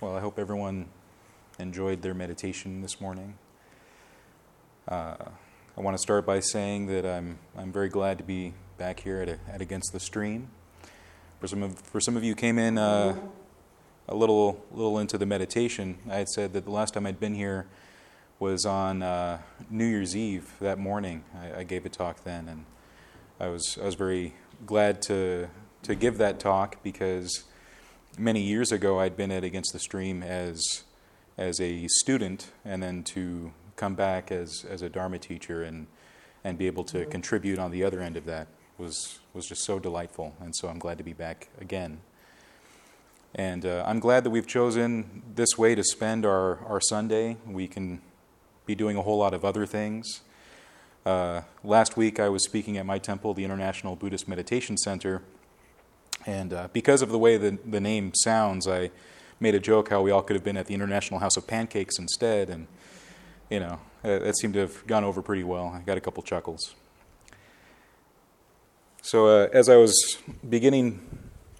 Well, I hope everyone enjoyed their meditation this morning. Uh, I want to start by saying that I'm, I'm very glad to be back here at, a, at Against the Stream. For some of, for some of you came in uh, a little, little into the meditation, I had said that the last time I'd been here was on uh, New Year's Eve that morning. I, I, gave a talk then, and I was, I was very glad to, to give that talk because many years ago I'd been at Against the Stream as, as a student, and then to come back as, as a Dharma teacher and, and be able to contribute on the other end of that was, was just so delightful. And so I'm glad to be back again. And uh, I'm glad that we've chosen this way to spend our, our Sunday. We can be doing a whole lot of other things. Uh, last week, I was speaking at my temple, the International Buddhist Meditation Center. And uh, because of the way the, the name sounds, I made a joke how we all could have been at the International House of Pancakes instead. And, you know, that seemed to have gone over pretty well. I got a couple chuckles. So, uh, as I was beginning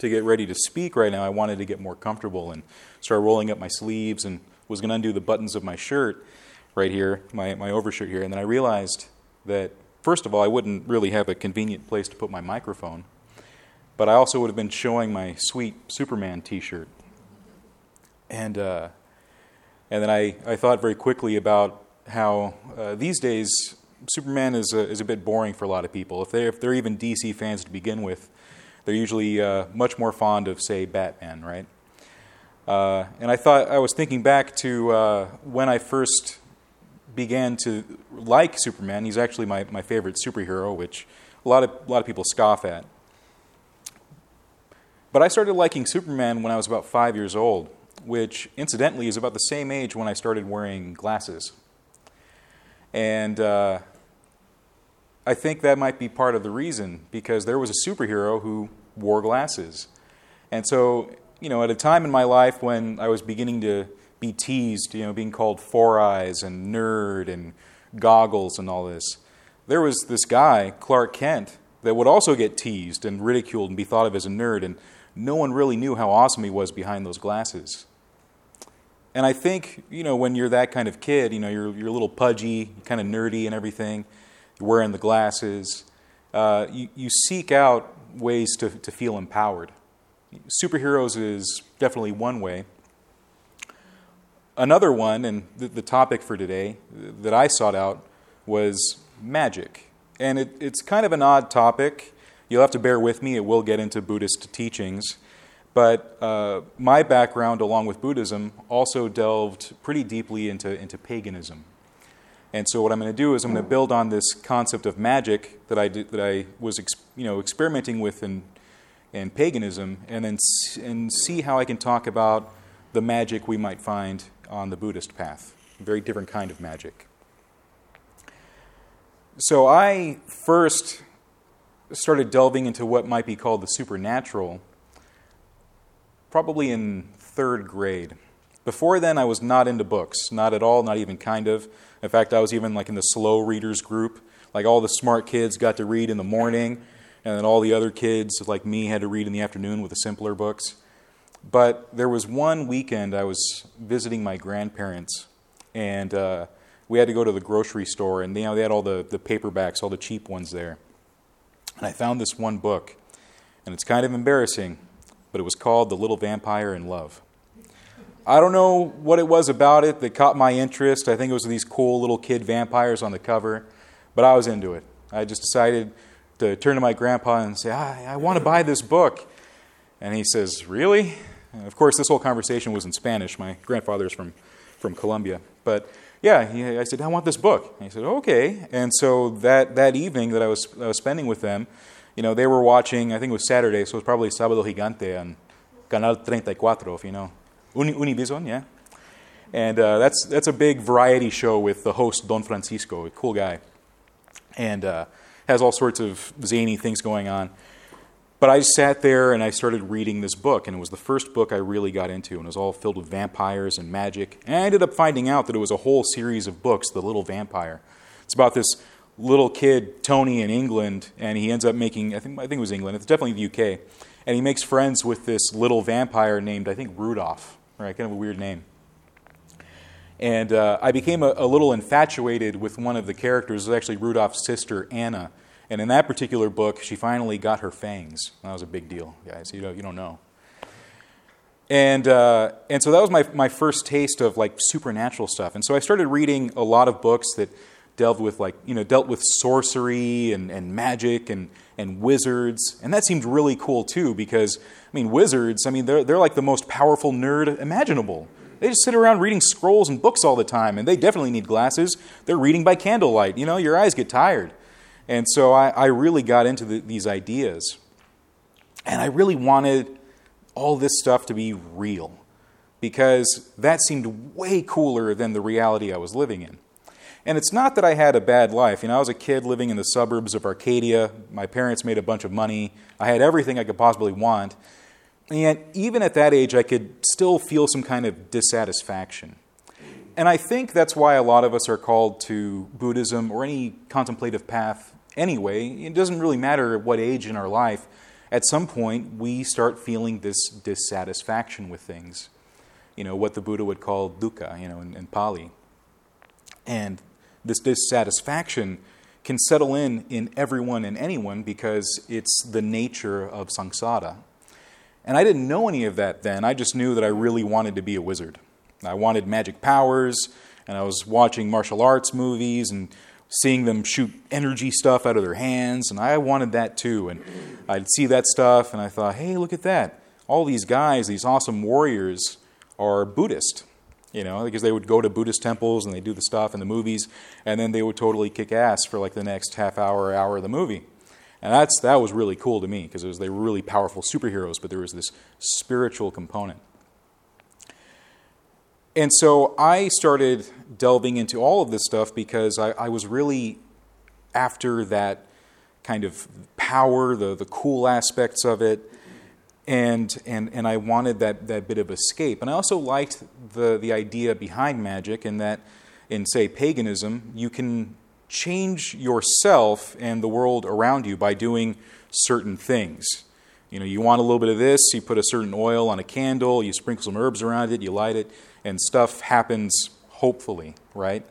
to get ready to speak right now, I wanted to get more comfortable and start rolling up my sleeves and was going to undo the buttons of my shirt right here, my, my overshirt here. And then I realized that, first of all, I wouldn't really have a convenient place to put my microphone, but I also would have been showing my sweet Superman t shirt. And, uh, and then I, I thought very quickly about how uh, these days Superman is a, is a bit boring for a lot of people. If they're, if they're even DC fans to begin with, they're usually uh, much more fond of, say, Batman, right? Uh, and I thought, I was thinking back to uh, when I first began to like Superman. He's actually my, my favorite superhero, which a lot, of, a lot of people scoff at. But I started liking Superman when I was about five years old, which incidentally is about the same age when I started wearing glasses. And uh, I think that might be part of the reason because there was a superhero who wore glasses. And so, you know, at a time in my life when I was beginning to be teased, you know, being called Four Eyes and nerd and goggles and all this, there was this guy, Clark Kent, that would also get teased and ridiculed and be thought of as a nerd, and no one really knew how awesome he was behind those glasses. And I think, you know, when you're that kind of kid, you know, you're, you're a little pudgy, kind of nerdy and everything, you're wearing the glasses, uh, you, you seek out ways to, to feel empowered. Superheroes is definitely one way. Another one, and the, the topic for today that I sought out was magic. And it, it's kind of an odd topic. You'll have to bear with me, it will get into Buddhist teachings. But uh, my background, along with Buddhism, also delved pretty deeply into, into paganism. And so, what I'm going to do is I'm going to build on this concept of magic that I, did, that I was you know, experimenting with in, in paganism, and then and see how I can talk about the magic we might find on the Buddhist path. A very different kind of magic. So, I first started delving into what might be called the supernatural probably in third grade. Before then, I was not into books, not at all, not even kind of. In fact, I was even like in the slow readers group. Like all the smart kids got to read in the morning, and then all the other kids, like me, had to read in the afternoon with the simpler books. But there was one weekend I was visiting my grandparents, and uh, we had to go to the grocery store, and you know, they had all the, the paperbacks, all the cheap ones there. And I found this one book, and it's kind of embarrassing but it was called The Little Vampire in Love. I don't know what it was about it that caught my interest. I think it was these cool little kid vampires on the cover, but I was into it. I just decided to turn to my grandpa and say, I, I want to buy this book. And he says, Really? And of course, this whole conversation was in Spanish. My grandfather's from, from Colombia. But yeah, he, I said, I want this book. And he said, Okay. And so that, that evening that I was, I was spending with them, you know, they were watching, I think it was Saturday, so it was probably Sábado Gigante on Canal 34, if you know. Univision, yeah. And uh, that's, that's a big variety show with the host, Don Francisco, a cool guy. And uh, has all sorts of zany things going on. But I sat there and I started reading this book, and it was the first book I really got into, and it was all filled with vampires and magic. And I ended up finding out that it was a whole series of books, The Little Vampire. It's about this little kid, Tony, in England, and he ends up making, I think, I think it was England, it's definitely the UK, and he makes friends with this little vampire named, I think, Rudolph. right? Kind of a weird name. And uh, I became a, a, little infatuated with one of the characters. It was actually Rudolph's sister, Anna. And in that particular book, she finally got her fangs. That was a big deal, guys. You don't, you don't know. And, uh, and so that was my, my first taste of like supernatural stuff. And so I started reading a lot of books that dealt with like, you know, dealt with sorcery and, and magic and, and wizards. And that seemed really cool too because, I mean, wizards, I mean, they're, they're like the most powerful nerd imaginable. They just sit around reading scrolls and books all the time, and they definitely need glasses. They're reading by candlelight. You know, your eyes get tired. And so I, I really got into the, these ideas. And I really wanted all this stuff to be real because that seemed way cooler than the reality I was living in. And it's not that I had a bad life. You know, I was a kid living in the suburbs of Arcadia. My parents made a bunch of money. I had everything I could possibly want. And even at that age, I could still feel some kind of dissatisfaction. And I think that's why a lot of us are called to Buddhism or any contemplative path anyway. It doesn't really matter at what age in our life. At some point, we start feeling this dissatisfaction with things. You know, what the Buddha would call dukkha, you know, in, in Pali. And this dissatisfaction can settle in in everyone and anyone because it's the nature of samsara. And I didn't know any of that then. I just knew that I really wanted to be a wizard. I wanted magic powers, and I was watching martial arts movies and seeing them shoot energy stuff out of their hands, and I wanted that too. And I'd see that stuff, and I thought, hey, look at that. All these guys, these awesome warriors, are Buddhist, you know, because they would go to Buddhist temples and they do the stuff in the movies, and then they would totally kick ass for like the next half hour, hour of the movie. And that's, that was really cool to me because it was they were really powerful superheroes, but there was this spiritual component. And so I started delving into all of this stuff because I, I was really after that kind of power, the, the cool aspects of it, and, and, and I wanted that, that bit of escape. And I also liked the, the idea behind magic, in that in, say, paganism, you can change yourself and the world around you by doing certain things. You know, you want a little bit of this, you put a certain oil on a candle, you sprinkle some herbs around it, you light it, and stuff happens hopefully, right?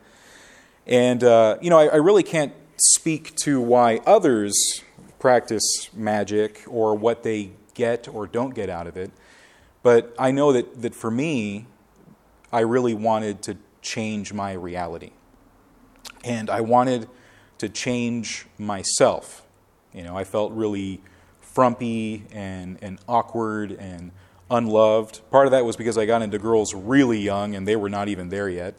And, uh, you know, I, I really can't speak to why others practice magic or what they get or don't get out of it, but I know that, that for me, I really wanted to change my reality. And I wanted to change myself. You know, I felt really frumpy and, and awkward and unloved. Part of that was because I got into girls really young and they were not even there yet.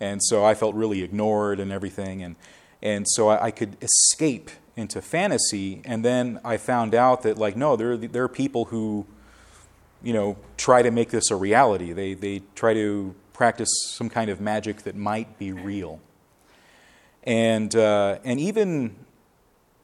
And so I felt really ignored and everything. And, and so I, I could escape into fantasy. And then I found out that, like, no, there, there are people who, you know, try to make this a reality. They, they try to practice some kind of magic that might be real and uh, and even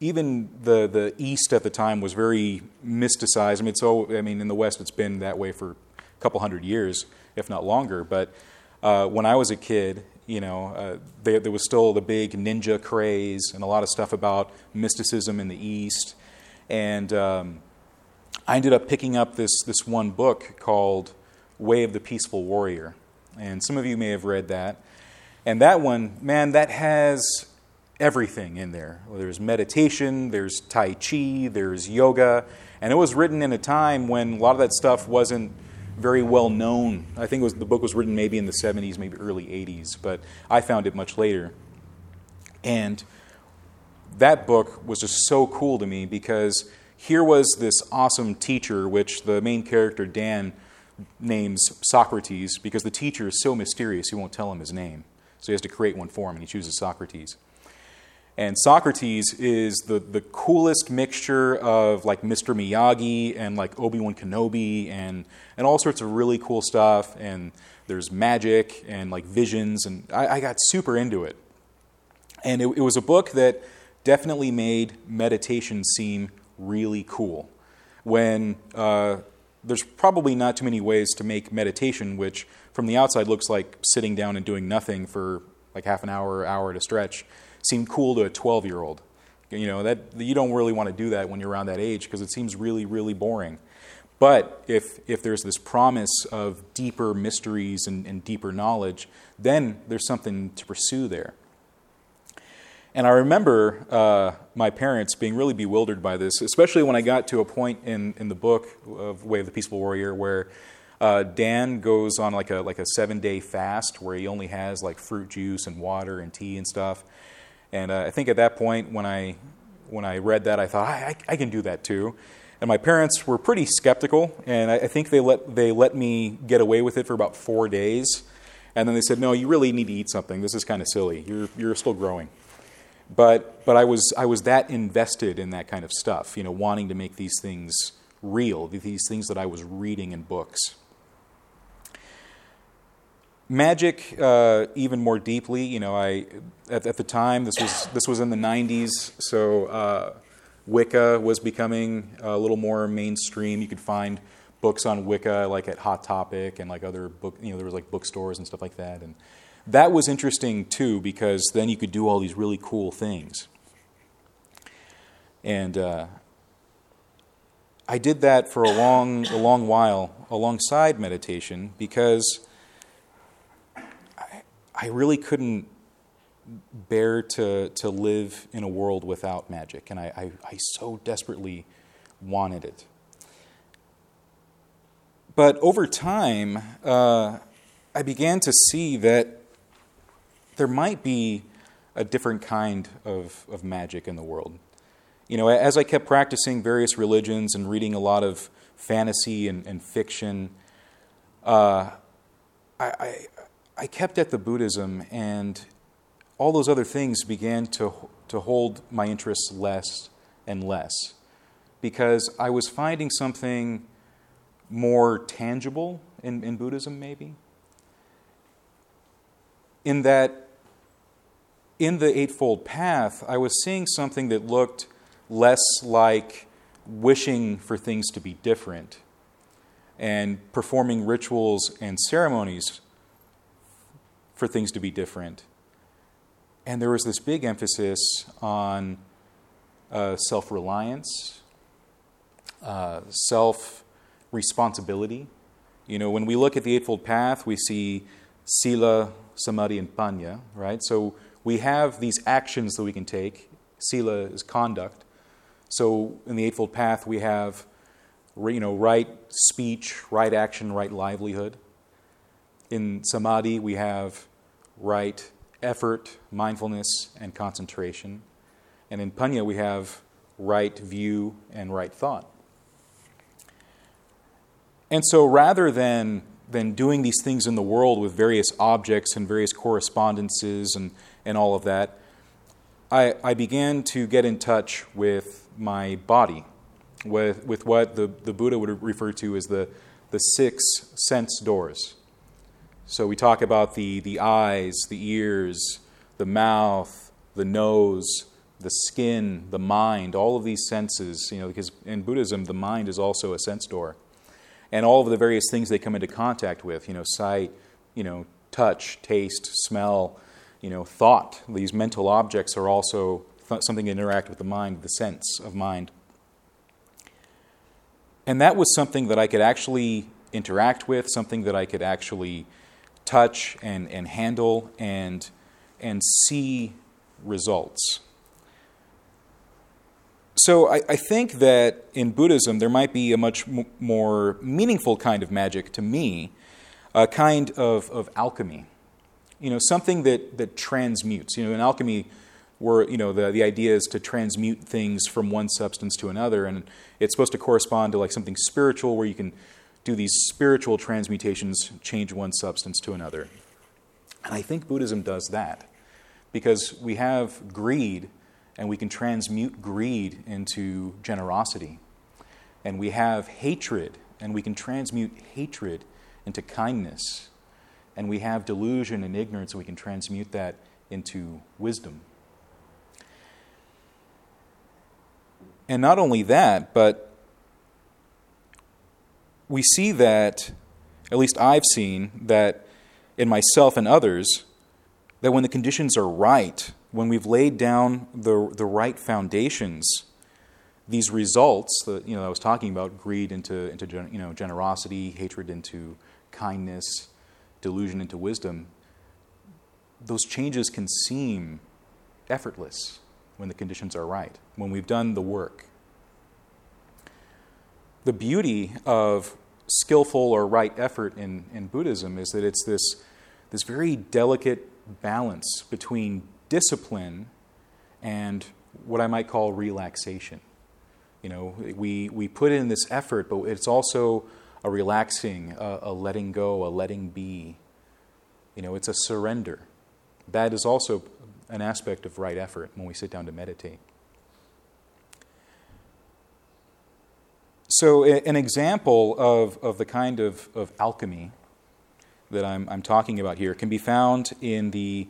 even the the East at the time was very mysticized. I mean, so I mean, in the West, it's been that way for a couple hundred years, if not longer. But uh, when I was a kid, you know, uh, there, there, was still the big ninja craze and a lot of stuff about mysticism in the East. And um, I ended up picking up this this one book called Way of the Peaceful Warrior, and some of you may have read that. And that one, man, that has everything in there. There's meditation, there's Tai Chi, there's yoga. And it was written in a time when a lot of that stuff wasn't very well known. I think was, the book was written maybe in the 70s, maybe early 80s, but I found it much later. And that book was just so cool to me because here was this awesome teacher, which the main character, Dan, names Socrates because the teacher is so mysterious he won't tell him his name. So he has to create one for him, and he chooses Socrates. And Socrates is the, the coolest mixture of like Mr. Miyagi and like Obi Wan Kenobi and, and all sorts of really cool stuff. And there's magic and like visions. And I, I got super into it. And it, it was a book that definitely made meditation seem really cool. When uh, there's probably not too many ways to make meditation, which from the outside looks like sitting down and doing nothing for like half an hour, hour at a stretch, seem cool to a 12 year old. You know, that you don't really want to do that when you're around that age because it seems really, really boring. But if, if there's this promise of deeper mysteries and, and deeper knowledge, then there's something to pursue there. And I remember uh, my parents being really bewildered by this, especially when I got to a point in, in the book of Way of the Peaceful Warrior where uh, Dan goes on like a, like a seven day fast where he only has like fruit juice and water and tea and stuff. And uh, I think at that point, when I, when I read that, I thought, I, I, I can do that too. And my parents were pretty skeptical, and I, I think they let, they let me get away with it for about four days. And then they said, No, you really need to eat something. This is kind of silly. You're, you're still growing. But, but I, was, I was that invested in that kind of stuff, you know, wanting to make these things real, these things that I was reading in books. Magic, uh, even more deeply, you know, I at, at, the time this was this was in the '90s, so uh, Wicca was becoming a little more mainstream. You could find books on Wicca like at Hot Topic and like other book, you know, there was like bookstores and stuff like that, and that was interesting too because then you could do all these really cool things. And uh, I did that for a long, a long while alongside meditation because I, really couldn't bear to, to live in a world without magic, and I, I, I so desperately wanted it. But over time, uh, I began to see that there might be a different kind of, of magic in the world. You know, as I kept practicing various religions and reading a lot of fantasy and, and fiction, uh, I, I, kept at the Buddhism, and all those other things began to, to hold my interests less and less because I was finding something more tangible in, in Buddhism, maybe in that in the Eightfold Path, I was seeing something that looked less like wishing for things to be different and performing rituals and ceremonies for things to be different. And there was this big emphasis on uh, self reliance, uh, self responsibility. You know, when we look at the Eightfold Path, we see Sila, samadhi, and panya, right? So we have these actions that we can take. Sila is conduct. So in the Eightfold Path, we have you know, right speech, right action, right livelihood. In samadhi, we have right effort, mindfulness, and concentration. And in Punya, we have right view and right thought. And so rather than than doing these things in the world with various objects and various correspondences and, and all of that, I, I began to get in touch with my body, with, with what the, the Buddha would refer to as the, the six sense doors. So we talk about the, the eyes, the ears, the mouth, the nose, the skin, the mind, all of these senses, you know, because in Buddhism, the mind is also a sense door and all of the various things they come into contact with, you know, sight, you know, touch, taste, smell, you know, thought. These mental objects are also th- something that interact with the mind, the sense of mind. And that was something that I could actually interact with, something that I could actually touch and, and handle and, and see results. So I, I, think that in Buddhism there might be a much m- more meaningful kind of magic to me, a kind of, of alchemy. You know, something that, that transmutes. You know, in alchemy, where you know the, the idea is to transmute things from one substance to another, and it's supposed to correspond to like something spiritual, where you can do these spiritual transmutations, change one substance to another. And I think Buddhism does that because we have greed and we can transmute greed into generosity. And we have hatred, and we can transmute hatred into kindness. And we have delusion and ignorance, and we can transmute that into wisdom. And not only that, but we see that, at least I've seen, that in myself and others, that when the conditions are right, when we've laid down the, the right foundations, these results that you know I was talking about greed into into you know generosity, hatred into kindness, delusion into wisdom. Those changes can seem effortless when the conditions are right, when we've done the work. The beauty of skillful or right effort in, in Buddhism is that it's this, this very delicate balance between discipline and what I might call relaxation. You know, we, we put in this effort, but it's also a relaxing, a, a letting go, a letting be. You know, it's a surrender. That is also an aspect of right effort when we sit down to meditate. So, an example of, of the kind of, of alchemy that I'm, I'm talking about here can be found in the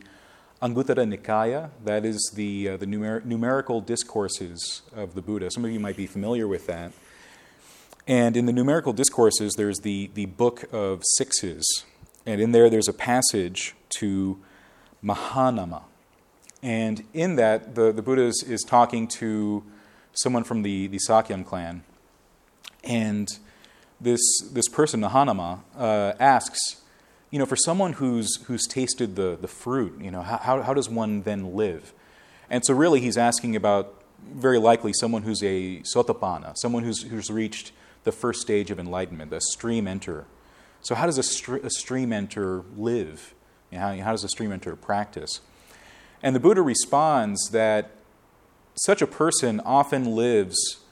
Anguttara Nikaya, that is the, uh, the numer- numerical discourses of the Buddha. Some of you might be familiar with that. And in the numerical discourses, there's the, the book of sixes. And in there, there's a passage to Mahanama. And in that, the, the Buddha is, is talking to someone from the, the Sakyan clan. And this, this person, Mahanama, uh, asks, you know, for someone who's, who's tasted the, the fruit, you know, how, how does one then live? And so, really, he's asking about very likely someone who's a sotapanna, someone who's, who's reached the first stage of enlightenment, a stream enter. So, how does a, str- a stream enter live? You know, how, how does a stream enter practice? And the Buddha responds that such a person often lives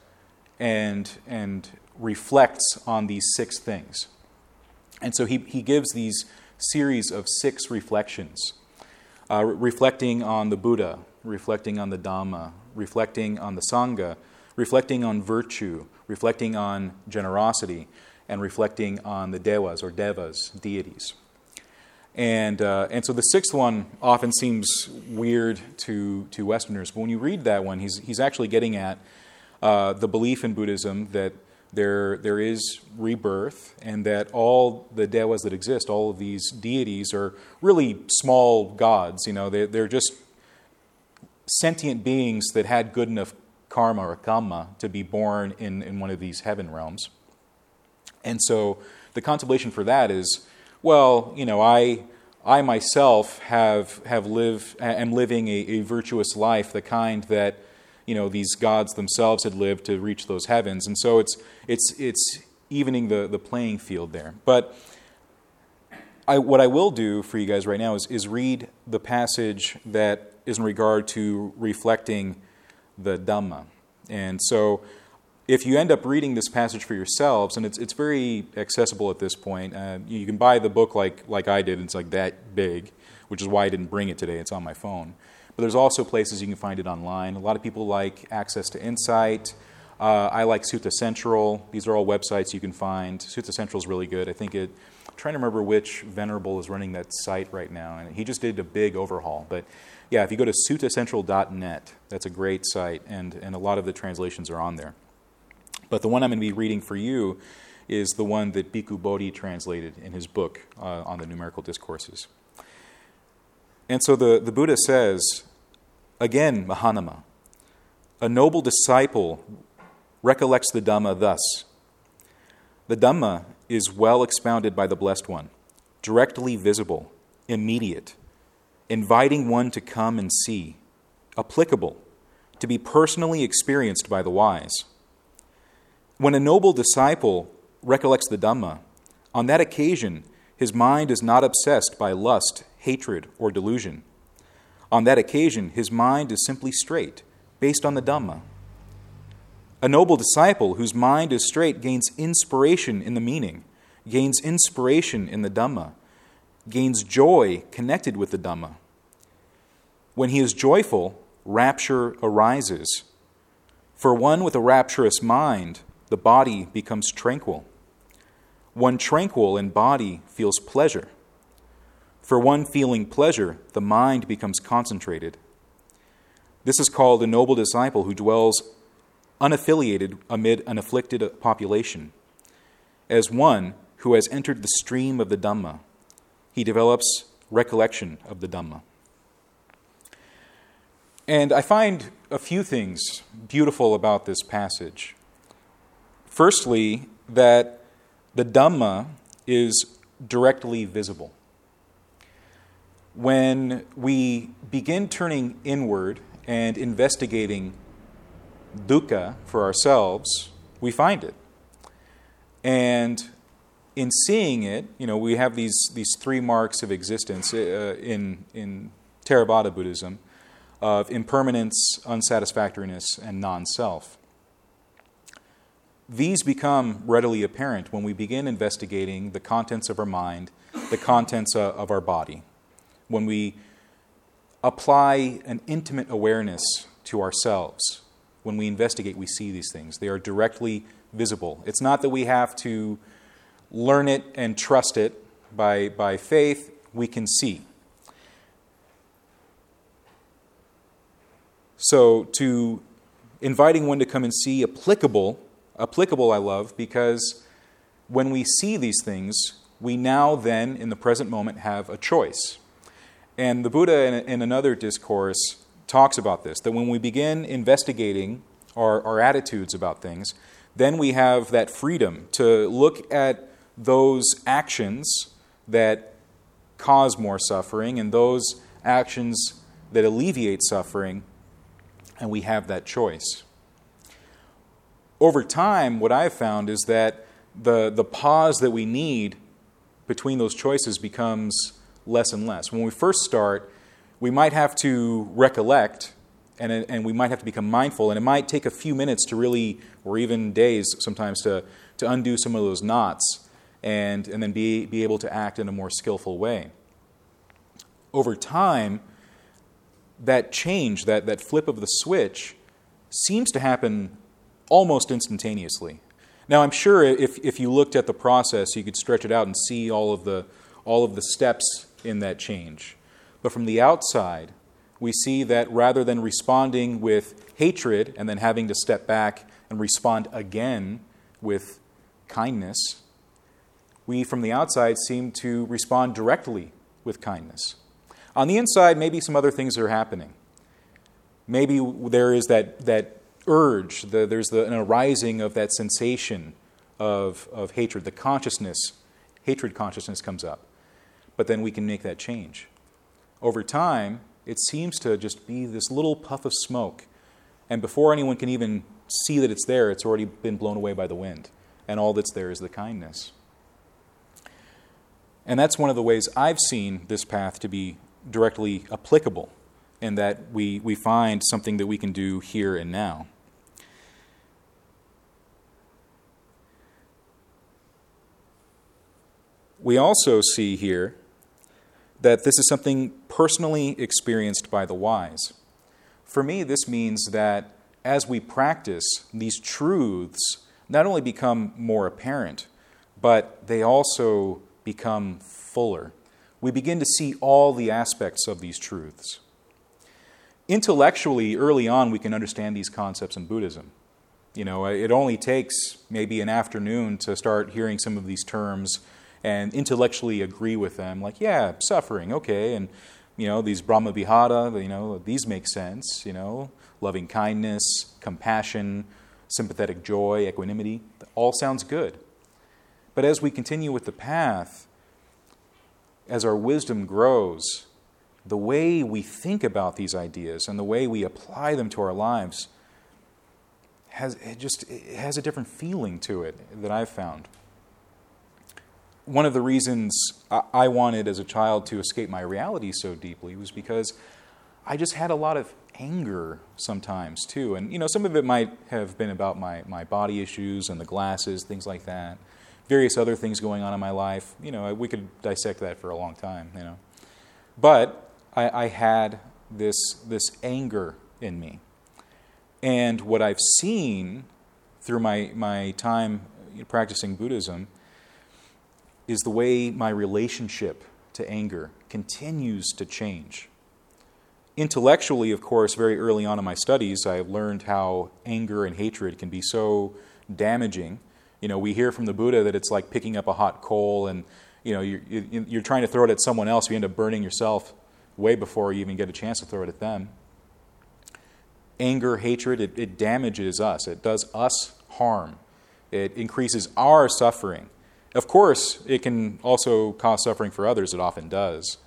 and, and reflects on these six things. And so he, he gives these series of six reflections, uh, reflecting on the Buddha, reflecting on the Dhamma, reflecting on the Sangha, reflecting on virtue, reflecting on generosity, and reflecting on the Devas or Devas, deities. And, uh, and so the sixth one often seems weird to, to Westerners, but when you read that one, he's, he's actually getting at uh, the belief in Buddhism that there, there is rebirth, and that all the devas that exist, all of these deities, are really small gods. You know, they, they're just sentient beings that had good enough karma or kamma to be born in, in one of these heaven realms. And so the contemplation for that is, well, you know, I, I myself have, have lived, am living a, a virtuous life, the kind that you know these gods themselves had lived to reach those heavens and so it's it's it's evening the, the playing field there but I, what I will do for you guys right now is, is read the passage that is in regard to reflecting the Dhamma. And so, if you end up reading this passage for yourselves, and it's, it's very accessible at this point, uh, you can buy the book like, like I did, it's like that big, which is why I didn't bring it today, it's on my phone. But there's also places you can find it online. A lot of people like Access to Insight. Uh, I like Sutta Central. These are all websites you can find. Sutta Central is really good. I think it. I'm trying to remember which venerable is running that site right now, and he just did a big overhaul. But yeah, if you go to suttacentral.net, that's a great site, and, and a lot of the translations are on there. But the one I'm going to be reading for you is the one that Bhikkhu Bodhi translated in his book uh, on the numerical discourses. And so the, the Buddha says, again, Mahanama, a noble disciple recollects the Dhamma thus The Dhamma is well expounded by the Blessed One, directly visible, immediate, inviting one to come and see, applicable, to be personally experienced by the wise. When a noble disciple recollects the Dhamma, on that occasion his mind is not obsessed by lust hatred, or delusion. On that occasion, his mind is simply straight, based on the Dhamma. A noble disciple whose mind is straight gains inspiration in the meaning, gains inspiration in the Dhamma, gains joy connected with the Dhamma. When he is joyful, rapture arises. For one with a rapturous mind, the body becomes tranquil. One tranquil in body feels pleasure. For one feeling pleasure, the mind becomes concentrated. This is called a noble disciple who dwells unaffiliated amid an afflicted population. As one who has entered the stream of the Dhamma, he develops recollection of the Dhamma. And I find a few things beautiful about this passage. Firstly, that the Dhamma is directly visible. When we begin turning inward and investigating dukkha for ourselves, we find it. And in seeing it, you know, we have these, these three marks of existence uh, in, in Theravada Buddhism of impermanence, unsatisfactoriness, and non self. These become readily apparent when we begin investigating the contents of our mind, the contents uh, of our body. When we apply an intimate awareness to ourselves, when we investigate, we see these things. They are directly visible. It's not that we have to learn it and trust it by, by faith, we can see. So, to inviting one to come and see applicable, applicable I love because when we see these things, we now then, in the present moment, have a choice. And the Buddha, in, in another discourse, talks about this that when we begin investigating our, our attitudes about things, then we have that freedom to look at those actions that cause more suffering and those actions that alleviate suffering, and we have that choice. Over time, what I've found is that the, the pause that we need between those choices becomes less and less. When we first start, we might have to recollect and, and we might have to become mindful, and it might take a few minutes to really, or even days sometimes, to, to undo some of those knots and, and then be, be able to act in a more skillful way. Over time, that change, that, that flip of the switch, seems to happen almost instantaneously. Now, I'm sure if, if you looked at the process, you could stretch it out and see all of, the, all of the steps in that change. But from the outside, we see that rather than responding with hatred and then having to step back and respond again with kindness, we from the outside seem to respond directly with kindness. On the inside, maybe some other things are happening. Maybe there is that, that urge, the, there's the, an arising of that sensation of, of hatred, the consciousness, hatred consciousness comes up. But then we can make that change. Over time, it seems to just be this little puff of smoke. And before anyone can even see that it's there, it's already been blown away by the wind. And all that's there is the kindness. And that's one of the ways I've seen this path to be directly applicable, in that we, we find something that we can do here and now. We also see here that this is something personally experienced by the wise. For me, this means that as we practice, these truths not only become more apparent, but they also become fuller. We begin to see all the aspects of these truths. Intellectually, early on, we can understand these concepts in Buddhism. You know, it only takes maybe an afternoon to start hearing some of these terms and intellectually agree with them. Like, yeah, suffering, okay, and you know these Brahma Vihara, you know these make sense. You know, loving kindness, compassion, sympathetic joy, equanimity, all sounds good. But as we continue with the path, as our wisdom grows, the way we think about these ideas and the way we apply them to our lives has it just it has a different feeling to it that I've found. One of the reasons I wanted as a child to escape my reality so deeply was because I just had a lot of anger sometimes too. And you know, some of it might have been about my, my body issues and the glasses, things like that various other things going on in my life. You know, we could dissect that for a long time, you know. But I, I had this, this anger in me. And what I've seen through my, my time practicing Buddhism is the way my relationship to anger continues to change. Intellectually, of course, very early on in my studies, I learned how anger and hatred can be so damaging you know, we hear from the Buddha that it's like picking up a hot coal and, you know, you're, you're trying to throw it at someone else, you end up burning yourself way before you even get a chance to throw it at them. anger, hatred, it, it damages us. It does us harm. It increases our suffering. Of course, it can also cause suffering for others. It often does.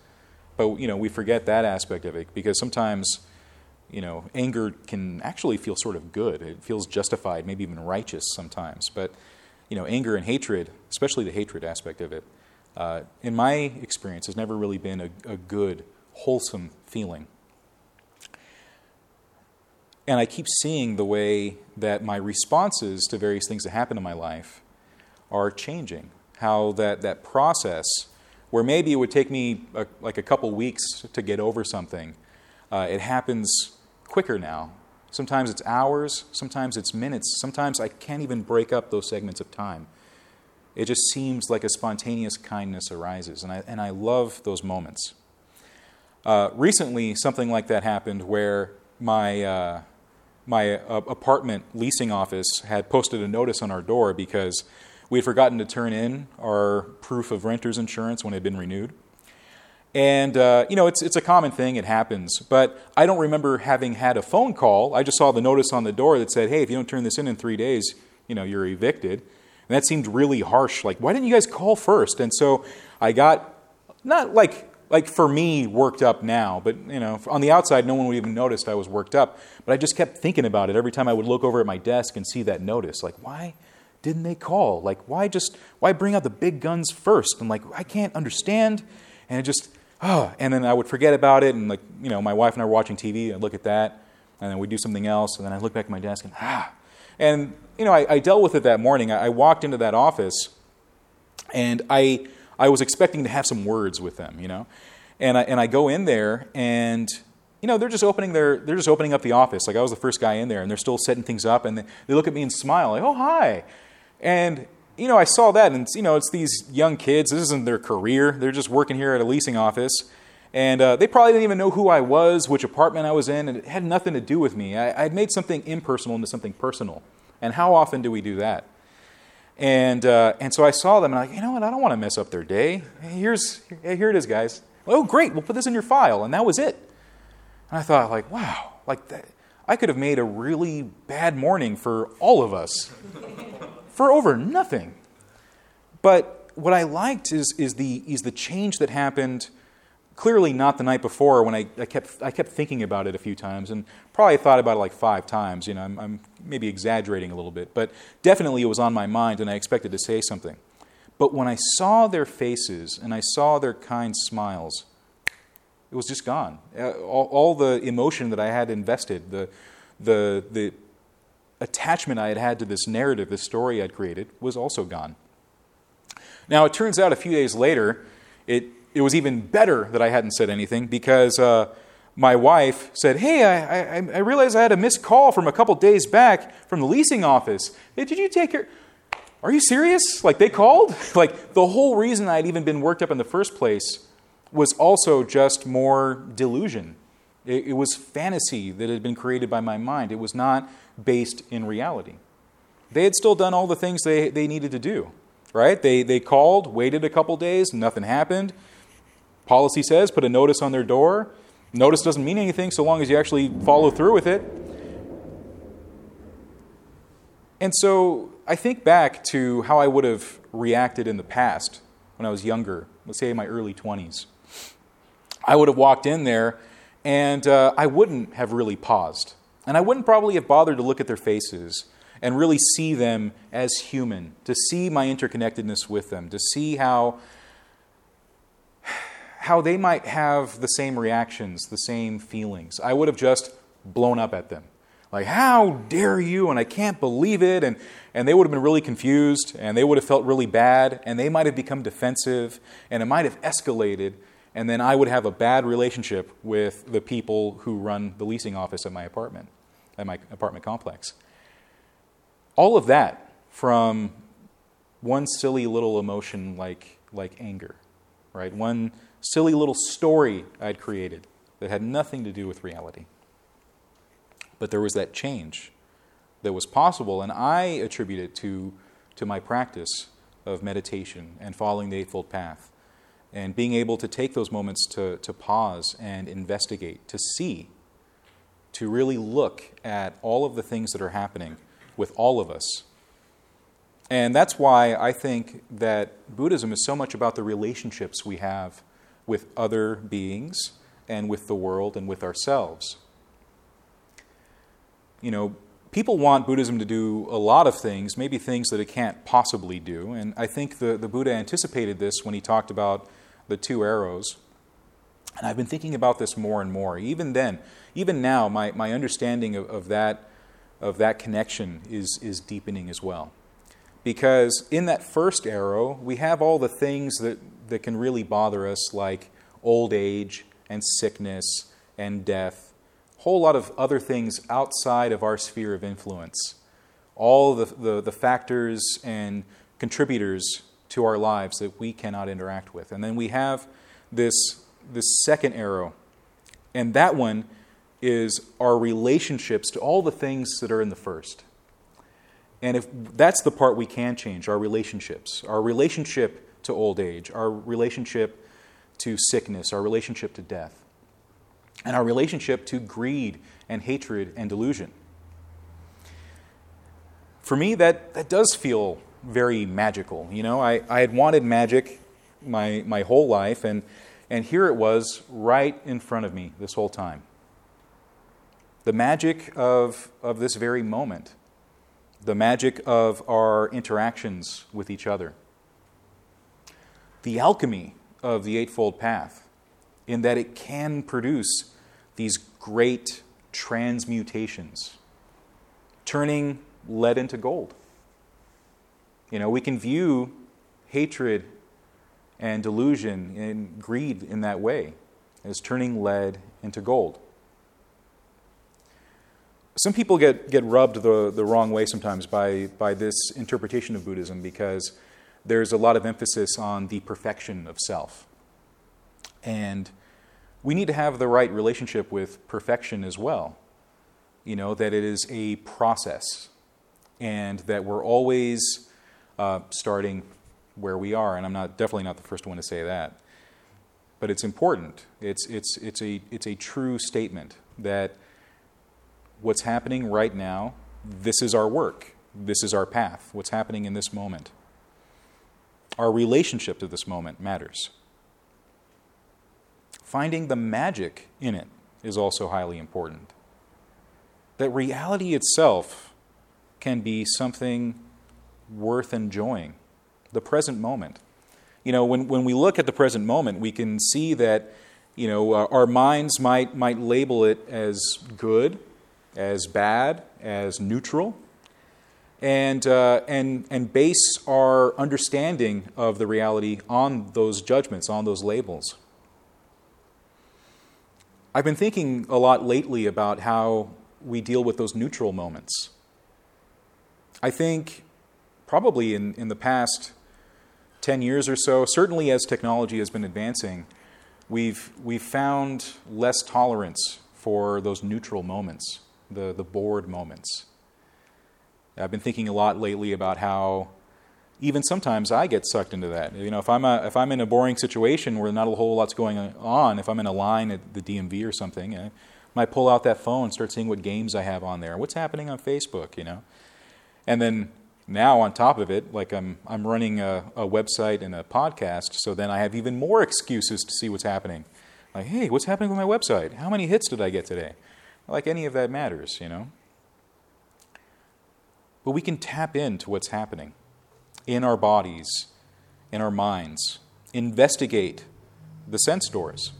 But, you know, we forget that aspect of it because sometimes, you know, anger can actually feel sort of good. It feels justified, maybe even righteous sometimes. But, you know, anger and hatred, especially the hatred aspect of it, uh, in my experience, has never really been a, a good, wholesome feeling. And I keep seeing the way that my responses to various things that happen in my life are changing. How that, that process, where maybe it would take me a, like a couple weeks to get over something, uh, it happens quicker now. Sometimes it's hours, sometimes it's minutes, sometimes I can't even break up those segments of time. It just seems like a spontaneous kindness arises, and I, and I love those moments. Uh, recently, something like that happened where my, uh, my uh, apartment leasing office had posted a notice on our door because we had forgotten to turn in our proof of renter's insurance when it had been renewed. And, uh, you know, it's, it's a common thing, it happens. But I don't remember having had a phone call. I just saw the notice on the door that said, hey, if you don't turn this in in three days, you know, you're evicted. And that seemed really harsh. Like, why didn't you guys call first? And so I got, not like like for me worked up now but you know on the outside no one would even notice i was worked up but i just kept thinking about it every time i would look over at my desk and see that notice like why didn't they call? Like why just why bring out the big guns first? And like i can't understand. And it just oh and then i would forget about it. And like you know my wife and i were watching tv and look at that and then we'd do something else and then i look back at my desk and ah. And you know i, I dealt with it that morning. I, I walked into that office and i I was expecting to have some words with them, you know. And I, and I go in there and you know they're just opening their they're just opening up the office. Like I was the first guy in there and they're still setting things up and they, they look at me and smile like oh hi and you know I saw that and you know it's these young kids this isn't their career they're just working here at a leasing office and uh, they probably didn't even know who I was which apartment I was in and it had nothing to do with me I, I'd made something impersonal into something personal and how often do we do that and, uh, and so I saw them and I'm like, you know what? I don't want to mess up their day. Here's, here it is, guys. Oh, great. We'll put this in your file. And that was it. And I thought, like, wow, like that, I could have made a really bad morning for all of us for over nothing. But what I liked is, is, the, is the change that happened clearly not the night before when I, I, kept, I kept thinking about it a few times and probably thought about it like five times. You know, I'm, I'm maybe exaggerating a little bit, but definitely it was on my mind and I expected to say something. But when I saw their faces and I saw their kind smiles, it was just gone. Uh, all, all the emotion that I had invested, the, the, the attachment I had had to this narrative, this story I'd created, was also gone. Now, it turns out a few days later, it it was even better that I hadn't said anything because uh, my wife said, Hey, I, I, I realized I had a missed call from a couple days back from the leasing office. Hey, did you take care? Are you serious? Like they called? like the whole reason I'd even been worked up in the first place was also just more delusion. It, it was fantasy that had been created by my mind. It was not based in reality. They had still done all the things they, they needed to do, right? They, they called, waited a couple days, nothing happened. Policy says put a notice on their door. Notice doesn't mean anything so long as you actually follow through with it. And so I think back to how I would have reacted in the past when I was younger, let's say in my early 20s. I would have walked in there and uh, I wouldn't have really paused. And I wouldn't probably have bothered to look at their faces and really see them as human, to see my interconnectedness with them, to see how how they might have the same reactions, the same feelings. I would have just blown up at them. Like, how dare you? And I can't believe it. And, and they would have been really confused and they would have felt really bad and they might have become defensive and it might have escalated. And then I would have a bad relationship with the people who run the leasing office at my apartment, at my apartment complex. All of that from one silly little emotion like, like anger, right? One silly little story I'd created that had nothing to do with reality. But there was that change that was possible, and I attribute it to, to my practice of meditation and following the Eightfold Path and being able to take those moments to, to pause and investigate, to see to really look at all of the things that are happening with all of us. And that's why I think that Buddhism is so much about the relationships we have with other beings and with the world and with ourselves. You know, people want Buddhism to do a lot of things, maybe things that it can't possibly do. And I think the, the Buddha anticipated this when he talked about the two arrows. And I've been thinking about this more and more. Even then, even now, my, my understanding of, of, that, of that connection is, is deepening as well. Because in that first arrow, we have all the things that, that can really bother us, like old age and sickness and death, a whole lot of other things outside of our sphere of influence. All the, the, the factors and contributors to our lives that we cannot interact with. And then we have this this second arrow. And that one is our relationships to all the things that are in the first. And if that's the part we can change, our relationships, our relationship to old age, our relationship to sickness, our relationship to death, and our relationship to greed and hatred and delusion. For me, that, that does feel very magical. You know, I, I had wanted magic my, my whole life, and and here it was right in front of me this whole time. The magic of, of this very moment, the magic of our interactions with each other, the alchemy of the Eightfold Path, in that it can produce these great transmutations, turning lead into gold. You know, we can view hatred and delusion and greed in that way, as turning lead into gold. Some people get, get rubbed the, the wrong way sometimes by, by this interpretation of Buddhism because there's a lot of emphasis on the perfection of self. And we need to have the right relationship with perfection as well. You know, that it is a process and that we're always uh, starting where we are, and I'm not definitely not the first one to say that. But it's important. It's it's it's a it's a true statement that what's happening right now, this is our work. This is our path. What's happening in this moment. Our relationship to this moment matters. Finding the magic in it is also highly important. That reality itself can be something worth enjoying the present moment. You know, when, when we look at the present moment, we can see that, you know, uh, our minds might, might label it as good, as bad, as neutral, and, uh, and, and base our understanding of the reality on those judgments, on those labels. I've been thinking a lot lately about how we deal with those neutral moments. I think probably in, in the past 10 years or so, certainly as technology has been advancing, we've, we've found less tolerance for those neutral moments, the, the bored moments. I've been thinking a lot lately about how even sometimes I get sucked into that. You know, if I'm, a, if I'm in a boring situation where not a whole lot's going on, if I'm in a line at the DMV or something, I might pull out that phone and start seeing what games I have on there, what's happening on Facebook, you know. And then now on top of it like i'm i'm running a, a, website and a podcast so then i have even more excuses to see what's happening. Like hey what's happening with my website? How many hits did i get today? Like any of that matters you know? But we can tap into what's happening in our bodies in our minds investigate the sense doors.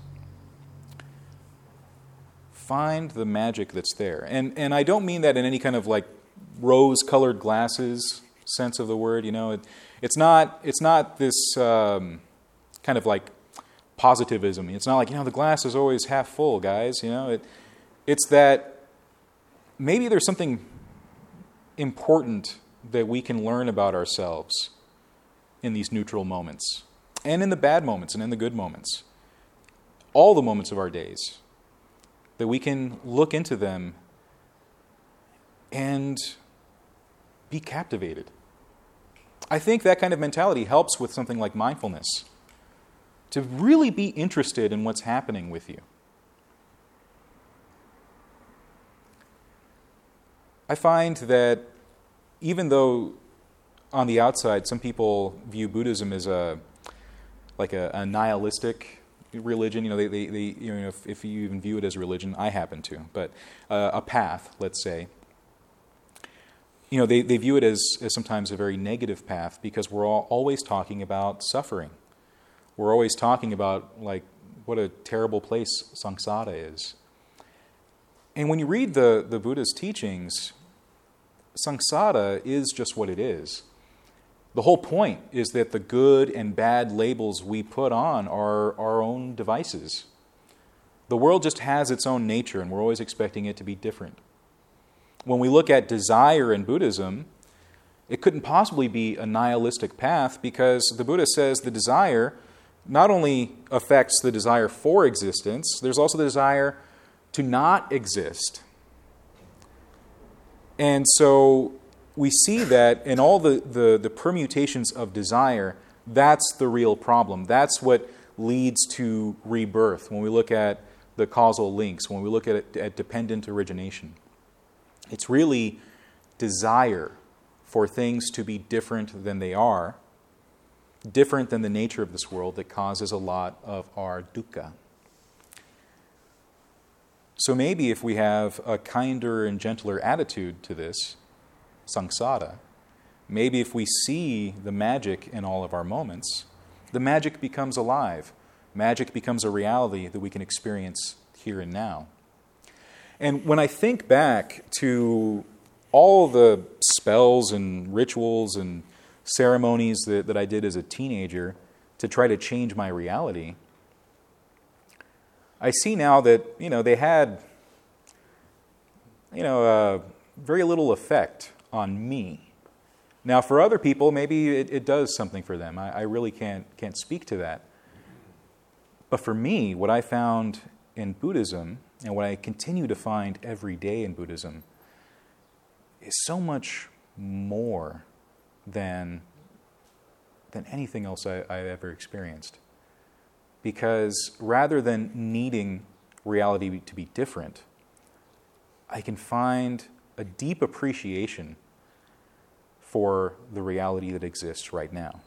Find the magic that's there. And and i don't mean that in any kind of like rose colored glasses sense of the word. You know, it, it's, not, it's not this um, kind of like positivism. It's not like, you know, the glass is always half full, guys. You know, it, it's that maybe there's something important that we can learn about ourselves in these neutral moments, and in the bad moments, and in the good moments. All the moments of our days, that we can look into them and be captivated. I think that kind of mentality helps with something like mindfulness, to really be interested in what's happening with you. I find that even though on the outside some people view Buddhism as a like a, a nihilistic religion, you know, they, they, they you know, if, if, you even view it as a religion, I happen to, but uh, a path, let's say, you know, they, they view it as, as sometimes a very negative path because we're all always talking about suffering. We're always talking about, like, what a terrible place samsara is. And when you read the, the Buddha's teachings, samsara is just what it is. The whole point is that the good and bad labels we put on are our own devices. The world just has its own nature, and we're always expecting it to be different. When we look at desire in Buddhism, it couldn't possibly be a nihilistic path because the Buddha says the desire not only affects the desire for existence, there's also the desire to not exist. And so we see that in all the, the, the, permutations of desire, that's the real problem. That's what leads to rebirth when we look at the causal links, when we look at, at dependent origination. It's really desire for things to be different than they are, different than the nature of this world, that causes a lot of our dukkha. So maybe if we have a kinder and gentler attitude to this, samsara, maybe if we see the magic in all of our moments, the magic becomes alive. Magic becomes a reality that we can experience here and now. And when I think back to all the spells and rituals and ceremonies that, that I did as a teenager to try to change my reality, I see now that, you know, they had, you know, uh, very little effect on me. Now, for other people, maybe it, it does something for them. I, I really can't, can't speak to that. But for me, what I found in Buddhism and what I continue to find every day in Buddhism is so much more than, than anything else I, I've ever experienced. Because rather than needing reality to be different, I can find a deep appreciation for the reality that exists right now.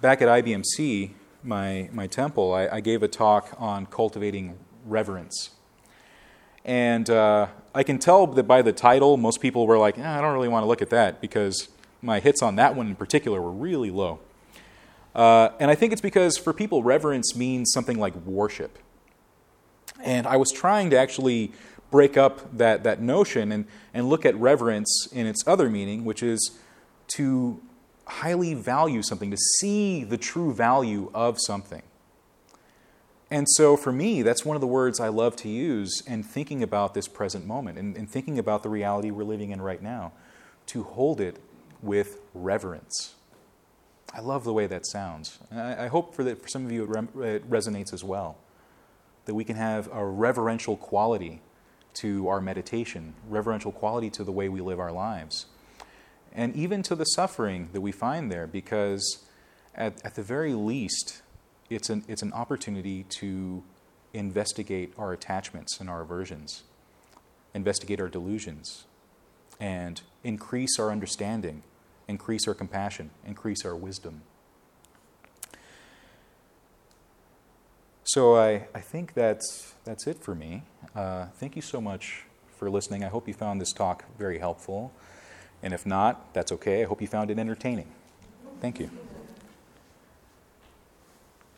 Back at IBMC, my, my temple, I, I gave a talk on cultivating reverence. And uh, I can tell that by the title, most people were like, eh, I don't really want to look at that because my hits on that one in particular were really low. Uh, and I think it's because for people, reverence means something like worship. And I was trying to actually break up that, that notion and, and look at reverence in its other meaning, which is to highly value something, to see the true value of something. And so for me, that's one of the words I love to use in thinking about this present moment and, and thinking about the reality we're living in right now, to hold it with reverence. I love the way that sounds. I, I hope for, that for some of you it, it resonates as well. That we can have a reverential quality to our meditation, reverential quality to the way we live our lives, and even to the suffering that we find there, because at, at the very least, it's an, it's an opportunity to investigate our attachments and our aversions, investigate our delusions, and increase our understanding, increase our compassion, increase our wisdom. So I, I think that's, that's it for me. Uh, thank you so much for listening. I hope you found this talk very helpful. And if not, that's okay. I hope you found it entertaining. Thank you.